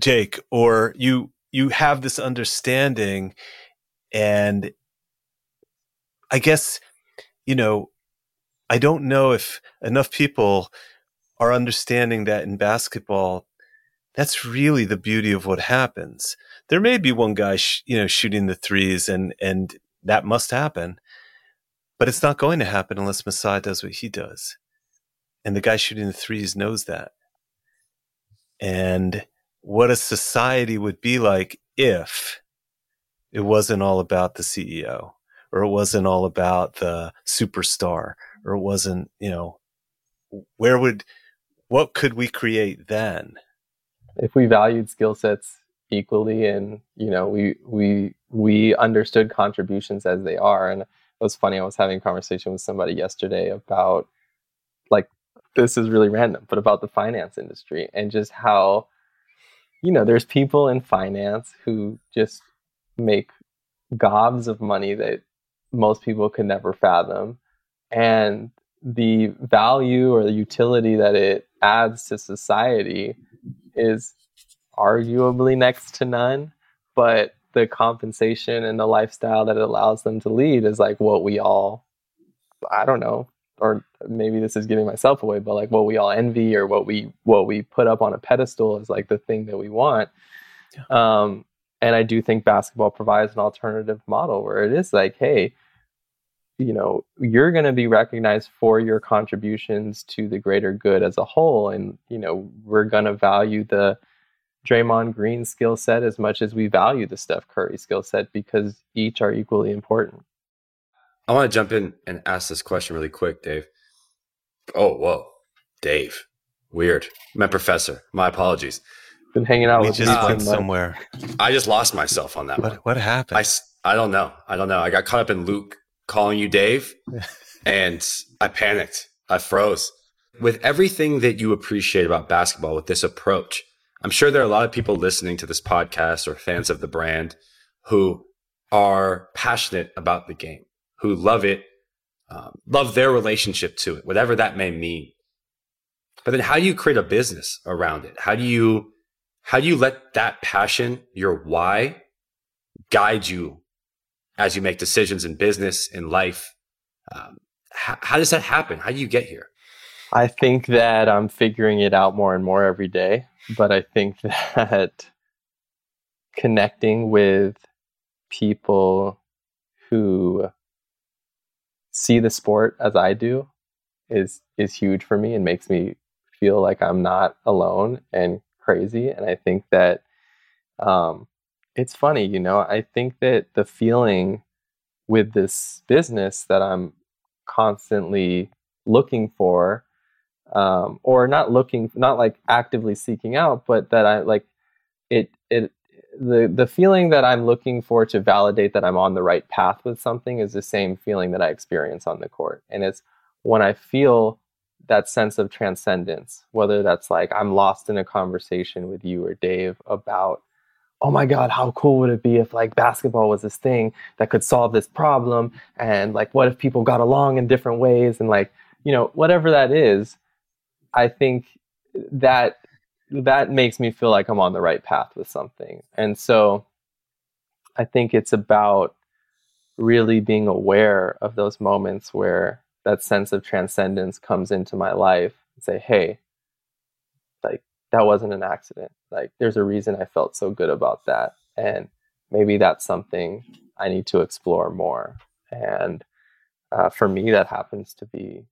[SPEAKER 3] Jake, or you you have this understanding, and I guess you know I don't know if enough people are understanding that in basketball. That's really the beauty of what happens. There may be one guy, sh- you know, shooting the threes, and and that must happen, but it's not going to happen unless Masai does what he does, and the guy shooting the threes knows that. And what a society would be like if it wasn't all about the CEO or it wasn't all about the superstar or it wasn't, you know, where would, what could we create then?
[SPEAKER 4] If we valued skill sets equally and, you know, we, we, we understood contributions as they are. And it was funny. I was having a conversation with somebody yesterday about like, this is really random, but about the finance industry and just how you know, there's people in finance who just make gobs of money that most people could never fathom. And the value or the utility that it adds to society is arguably next to none. But the compensation and the lifestyle that it allows them to lead is like what we all, I don't know, or maybe this is giving myself away, but like what we all envy or what we what we put up on a pedestal is like the thing that we want. Um, and I do think basketball provides an alternative model where it is like, hey, you know you're going to be recognized for your contributions to the greater good as a whole and you know we're going to value the Draymond Green skill set as much as we value the Steph Curry skill set because each are equally important.
[SPEAKER 2] I want to jump in and ask this question really quick, Dave. Oh, whoa, Dave. Weird. My professor. My apologies.
[SPEAKER 4] Been hanging out
[SPEAKER 3] we
[SPEAKER 4] with
[SPEAKER 3] just went somewhere.
[SPEAKER 2] I just lost myself on that
[SPEAKER 3] what,
[SPEAKER 2] one.
[SPEAKER 3] What happened?
[SPEAKER 2] I, I don't know. I don't know. I got caught up in Luke calling you Dave, and I panicked. I froze. With everything that you appreciate about basketball, with this approach, I'm sure there are a lot of people listening to this podcast or fans of the brand who are passionate about the game, who love it, um, love their relationship to it, whatever that may mean. But then how do you create a business around it? How do you, how do you let that passion, your why guide you as you make decisions in business, in life? Um, how, how does that happen? How do you get here?
[SPEAKER 4] I think that I'm figuring it out more and more every day. But I think that connecting with people who see the sport as I do is is huge for me and makes me feel like I'm not alone and crazy. And I think that um, it's funny, you know. I think that the feeling with this business that I'm constantly looking for, um, or not looking, not like actively seeking out, but that I like it. It the the feeling that I'm looking for to validate that I'm on the right path with something is the same feeling that I experience on the court, and it's when I feel that sense of transcendence, whether that's like I'm lost in a conversation with you or Dave about, oh my God, how cool would it be if like basketball was this thing that could solve this problem? And like, what if people got along in different ways? And like, you know, whatever that is, I think that that makes me feel like I'm on the right path with something. And so I think it's about really being aware of those moments where that sense of transcendence comes into my life and say, hey, that wasn't an accident. Like there's a reason I felt so good about that. And maybe that's something I need to explore more. And uh, for me, that happens to be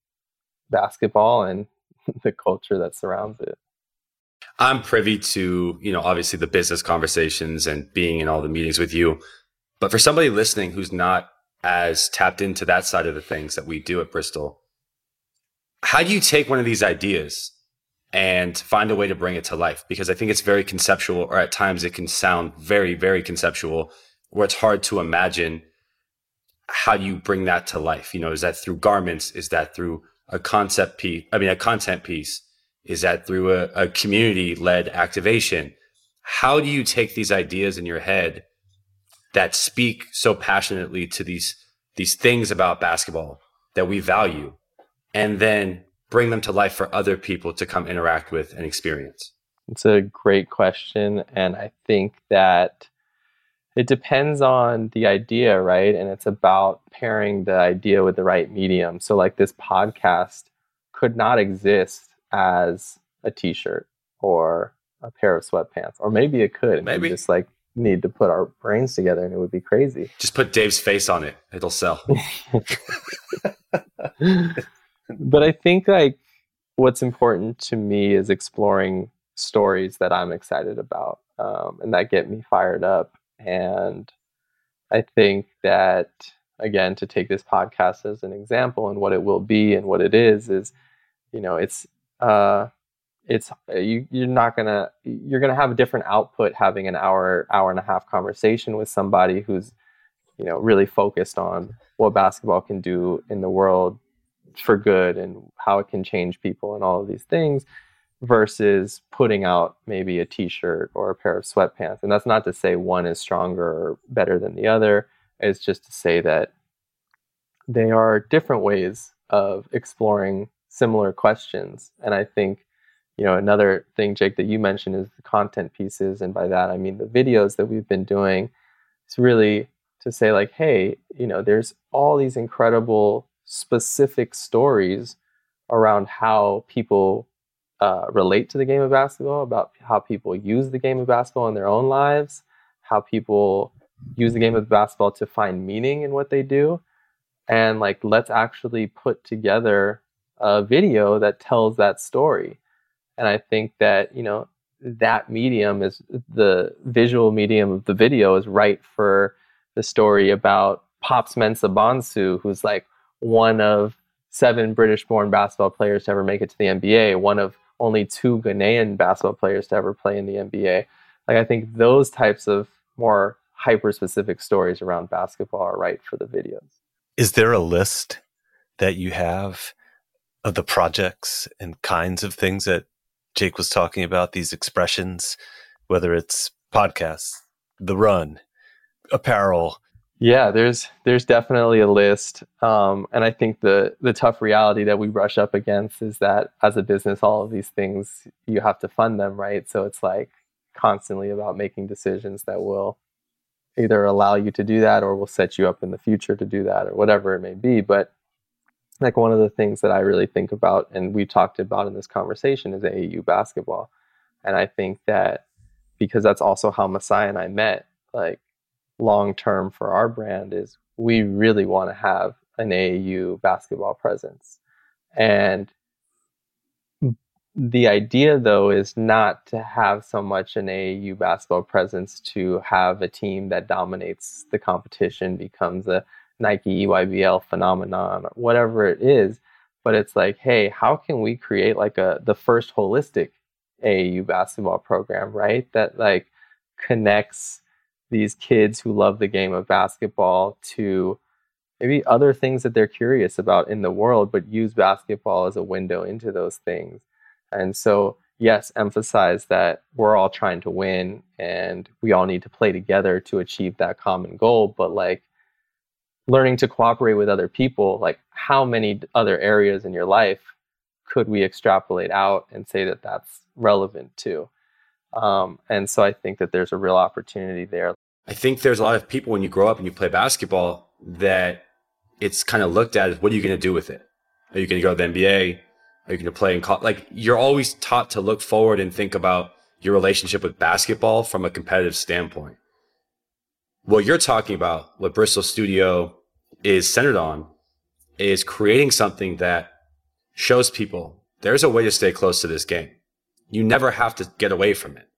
[SPEAKER 4] basketball and the culture that surrounds it.
[SPEAKER 2] I'm privy to, you know, obviously the business conversations and being in all the meetings with you. But for somebody listening who's not as tapped into that side of the things that we do at Bristol, how do you take one of these ideas and find a way to bring it to life? Because I think it's very conceptual, or at times it can sound very, very conceptual, where it's hard to imagine how do you bring that to life. You know, is that through garments? Is that through a concept piece? I mean, a content piece? Is that through a, a community led activation? How do you take these ideas in your head that speak so passionately to these these things about basketball that we value and then bring them to life for other people to come interact with and experience?
[SPEAKER 4] It's a great question and I think that it depends on the idea, right? And it's about pairing the idea with the right medium. So like this podcast could not exist as a t-shirt or a pair of sweatpants or maybe it could
[SPEAKER 2] maybe
[SPEAKER 4] just like need to put our brains together and it would be crazy.
[SPEAKER 2] Just put Dave's face on it. It'll sell.
[SPEAKER 4] but I think like what's important to me is exploring stories that I'm excited about um, and that get me fired up. And I think that again, to take this podcast as an example and what it will be and what it is, is, you know, it's, uh, it's uh, you you're not gonna you're gonna have a different output having an hour hour and a half conversation with somebody who's you know really focused on what basketball can do in the world for good and how it can change people and all of these things versus putting out maybe a t-shirt or a pair of sweatpants. And that's not to say one is stronger or better than the other. It's just to say that they are different ways of exploring similar questions. And i think you know another thing jake that you mentioned is the content pieces. And by that i mean the videos that we've been doing. It's really to say like hey you know there's all these incredible specific stories around how people uh, relate to the game of basketball about how people use the game of basketball in their own lives how people use the game of basketball to find meaning in what they do and like let's actually put together a video that tells that story. And i think that you know that medium is the visual medium of the video is right for the story about Pops Mensah Bonsu, who's like one of seven British born basketball players to ever make it to the NBA, one of only two Ghanaian basketball players to ever play in the NBA. Like I think those types of more hyper specific stories around basketball are right for the videos.
[SPEAKER 3] Is there a list that you have of the projects and kinds of things that Jake was talking about, these expressions, whether it's podcasts, the run, apparel?
[SPEAKER 4] Yeah, there's there's definitely a list, um, and I think the the tough reality that we rush up against is that as a business, all of these things you have to fund them, right? So it's like constantly about making decisions that will either allow you to do that or will set you up in the future to do that or whatever it may be. But like one of the things that I really think about and we talked about in this conversation is AAU basketball. And I think that because that's also how Masai and I met, like long term for our brand is we really want to have an AAU basketball presence. And the idea though is not to have so much an AAU basketball presence to have a team that dominates the competition becomes a Nike EYBL phenomenon or whatever it is but it's like hey how can we create like a the first holistic AAU basketball program right that like connects these kids who love the game of basketball to maybe other things that they're curious about in the world but use basketball as a window into those things and so, yes, emphasize that we're all trying to win and we all need to play together to achieve that common goal. But like learning to cooperate with other people, like how many other areas in your life could we extrapolate out and say that that's relevant to? Um, and so I think that there's a real opportunity there.
[SPEAKER 2] I think there's a lot of people when you grow up and you play basketball that it's kind of looked at as what are you going to do with it? Are you going to go to the NBA? Are you going to play in college? Like you're always taught to look forward and think about your relationship with basketball from a competitive standpoint. What you're talking about, what Bristol Studio is centered on, is creating something that shows people there's a way to stay close to this game. You never have to get away from it.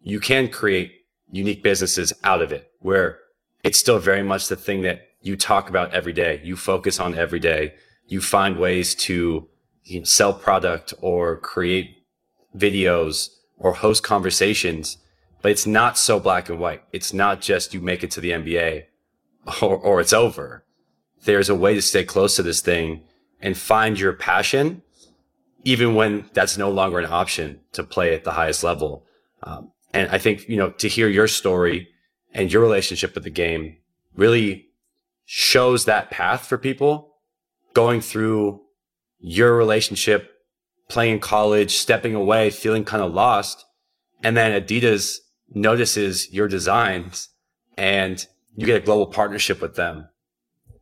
[SPEAKER 2] You can create unique businesses out of it where it's still very much the thing that you talk about every day. You focus on every day. You find ways to you know, sell product or create videos or host conversations, but it's not so black and white. It's not just you make it to the NBA or, or it's over. There's a way to stay close to this thing and find your passion, even when that's no longer an option to play at the highest level. Um, and I think, you know, to hear your story and your relationship with the game really shows that path for people going through your relationship playing college, stepping away, feeling kind of lost. And then Adidas notices your designs and you get a global partnership with them.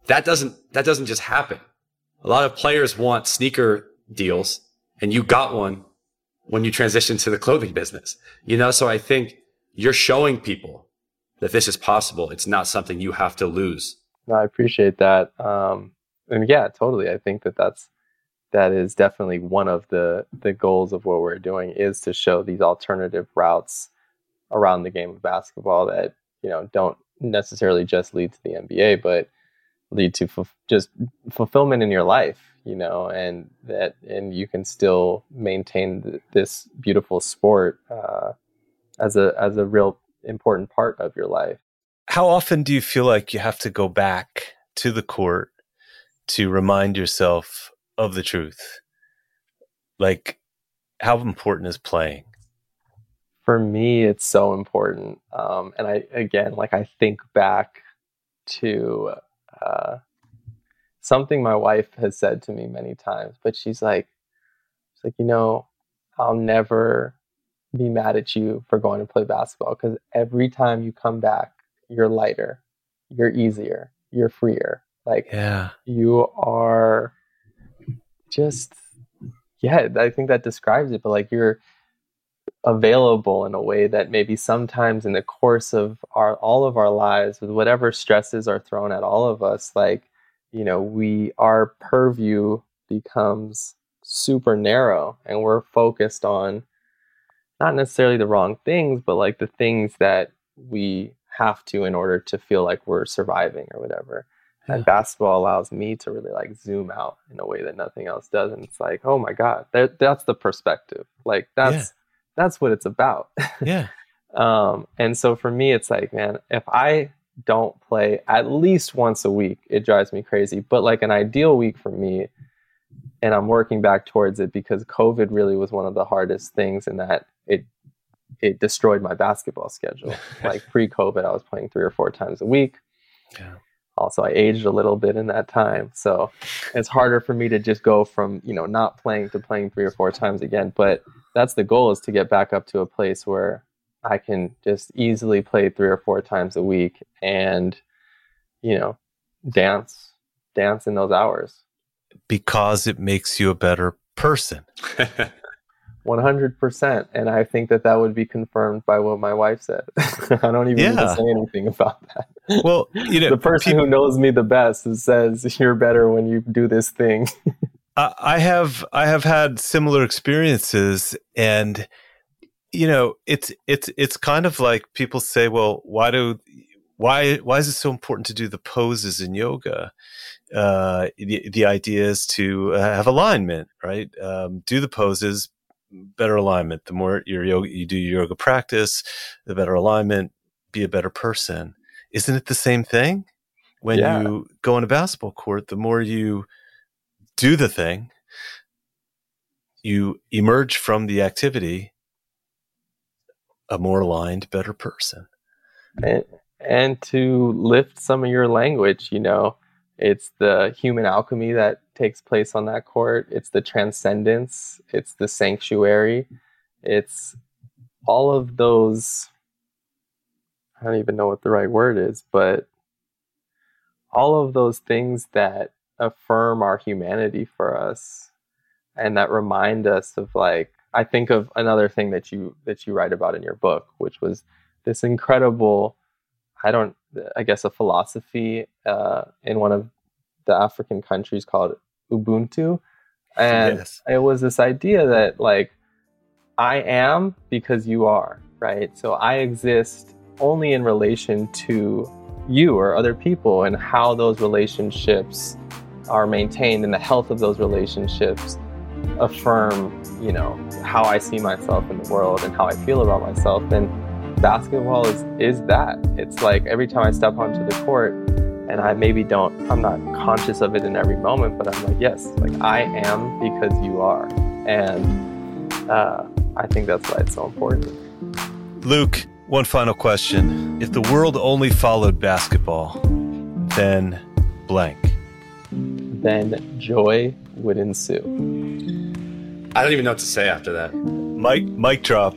[SPEAKER 2] That doesn't, that doesn't just happen. A lot of players want sneaker deals and you got one when you transition to the clothing business, you know? So I think you're showing people that this is possible. It's not something you have to lose.
[SPEAKER 4] No, I appreciate that. Um, and yeah, totally. I think that that's, that is definitely one of the the goals of what we're doing is to show these alternative routes around the game of basketball that you know don't necessarily just lead to the NBA, but lead to f- just fulfillment in your life, you know, and that and you can still maintain th- this beautiful sport uh, as a as a real important part of your life.
[SPEAKER 3] How often do you feel like you have to go back to the court to remind yourself of the truth. Like, how important is playing?
[SPEAKER 4] For me, it's so important. Um, and I, again, like, I think back to uh, something my wife has said to me many times, but she's like, she's like, you know, I'll never be mad at you for going to play basketball because every time you come back, you're lighter, you're easier, you're freer. Like,
[SPEAKER 3] yeah,
[SPEAKER 4] you are just yeah i think that describes it but like you're available in a way that maybe sometimes in the course of our all of our lives with whatever stresses are thrown at all of us like you know, we our purview becomes super narrow and we're focused on not necessarily the wrong things, but like the things that we have to in order to feel like we're surviving or whatever. Yeah. And basketball allows me to really like zoom out in a way that nothing else does. And it's like, oh my God, that, that's the perspective. Like that's yeah. that's what it's about.
[SPEAKER 3] Yeah.
[SPEAKER 4] um, and so for me, it's like, man, if I don't play at least once a week, it drives me crazy. But like an ideal week for me, and I'm working back towards it because COVID really was one of the hardest things in that it it destroyed my basketball schedule. like pre-COVID, I was playing three or four times a week. Yeah. Also, I aged a little bit in that time, so it's harder for me to just go from you know not playing to playing three or four times again. But that's the goal is to get back up to a place where I can just easily play three or four times a week and you know dance dance in those hours.
[SPEAKER 3] Because it makes you a better person.
[SPEAKER 4] 100% and i think that that would be confirmed by what my wife said. I don't even yeah. need to say anything about that.
[SPEAKER 3] Well you know
[SPEAKER 4] the person people, who knows me the best says you're better when you do this thing.
[SPEAKER 3] I have i have had similar experiences and you know it's it's it's kind of like people say well why do why why is it so important to do the poses in yoga uh, the, the idea is to uh, have alignment right um, do the poses better alignment. The more your yoga, you do your yoga practice, the better alignment, be a better person. Isn't it the same thing? When yeah. you go on a basketball court, the more you do the thing, you emerge from the activity a more aligned, better person.
[SPEAKER 4] And, and to lift some of your language, you know, it's the human alchemy that takes place on that court. It's the transcendence. It's the sanctuary. It's all of those. I don't even know what the right word is, but all of those things that affirm our humanity for us and that remind us of like I think of another thing that you that you write about in your book, which was this incredible I don't I guess a philosophy uh, in one of the African countries called Ubuntu, and yes. it was this idea that like I am because you are right. So I exist only in relation to you or other people, and how those relationships are maintained and the health of those relationships affirm you know how I see myself in the world and how I feel about myself and basketball is is that. It's like every time I step onto the court and I maybe don't I'm not conscious of it in every moment, but I'm like, yes, like I am because you are. And uh, I think that's why it's so important.
[SPEAKER 3] Luke, one final question. If the world only followed basketball, then blank.
[SPEAKER 4] Then joy would ensue.
[SPEAKER 2] I don't even know what to say after that.
[SPEAKER 3] Mike, mic drop.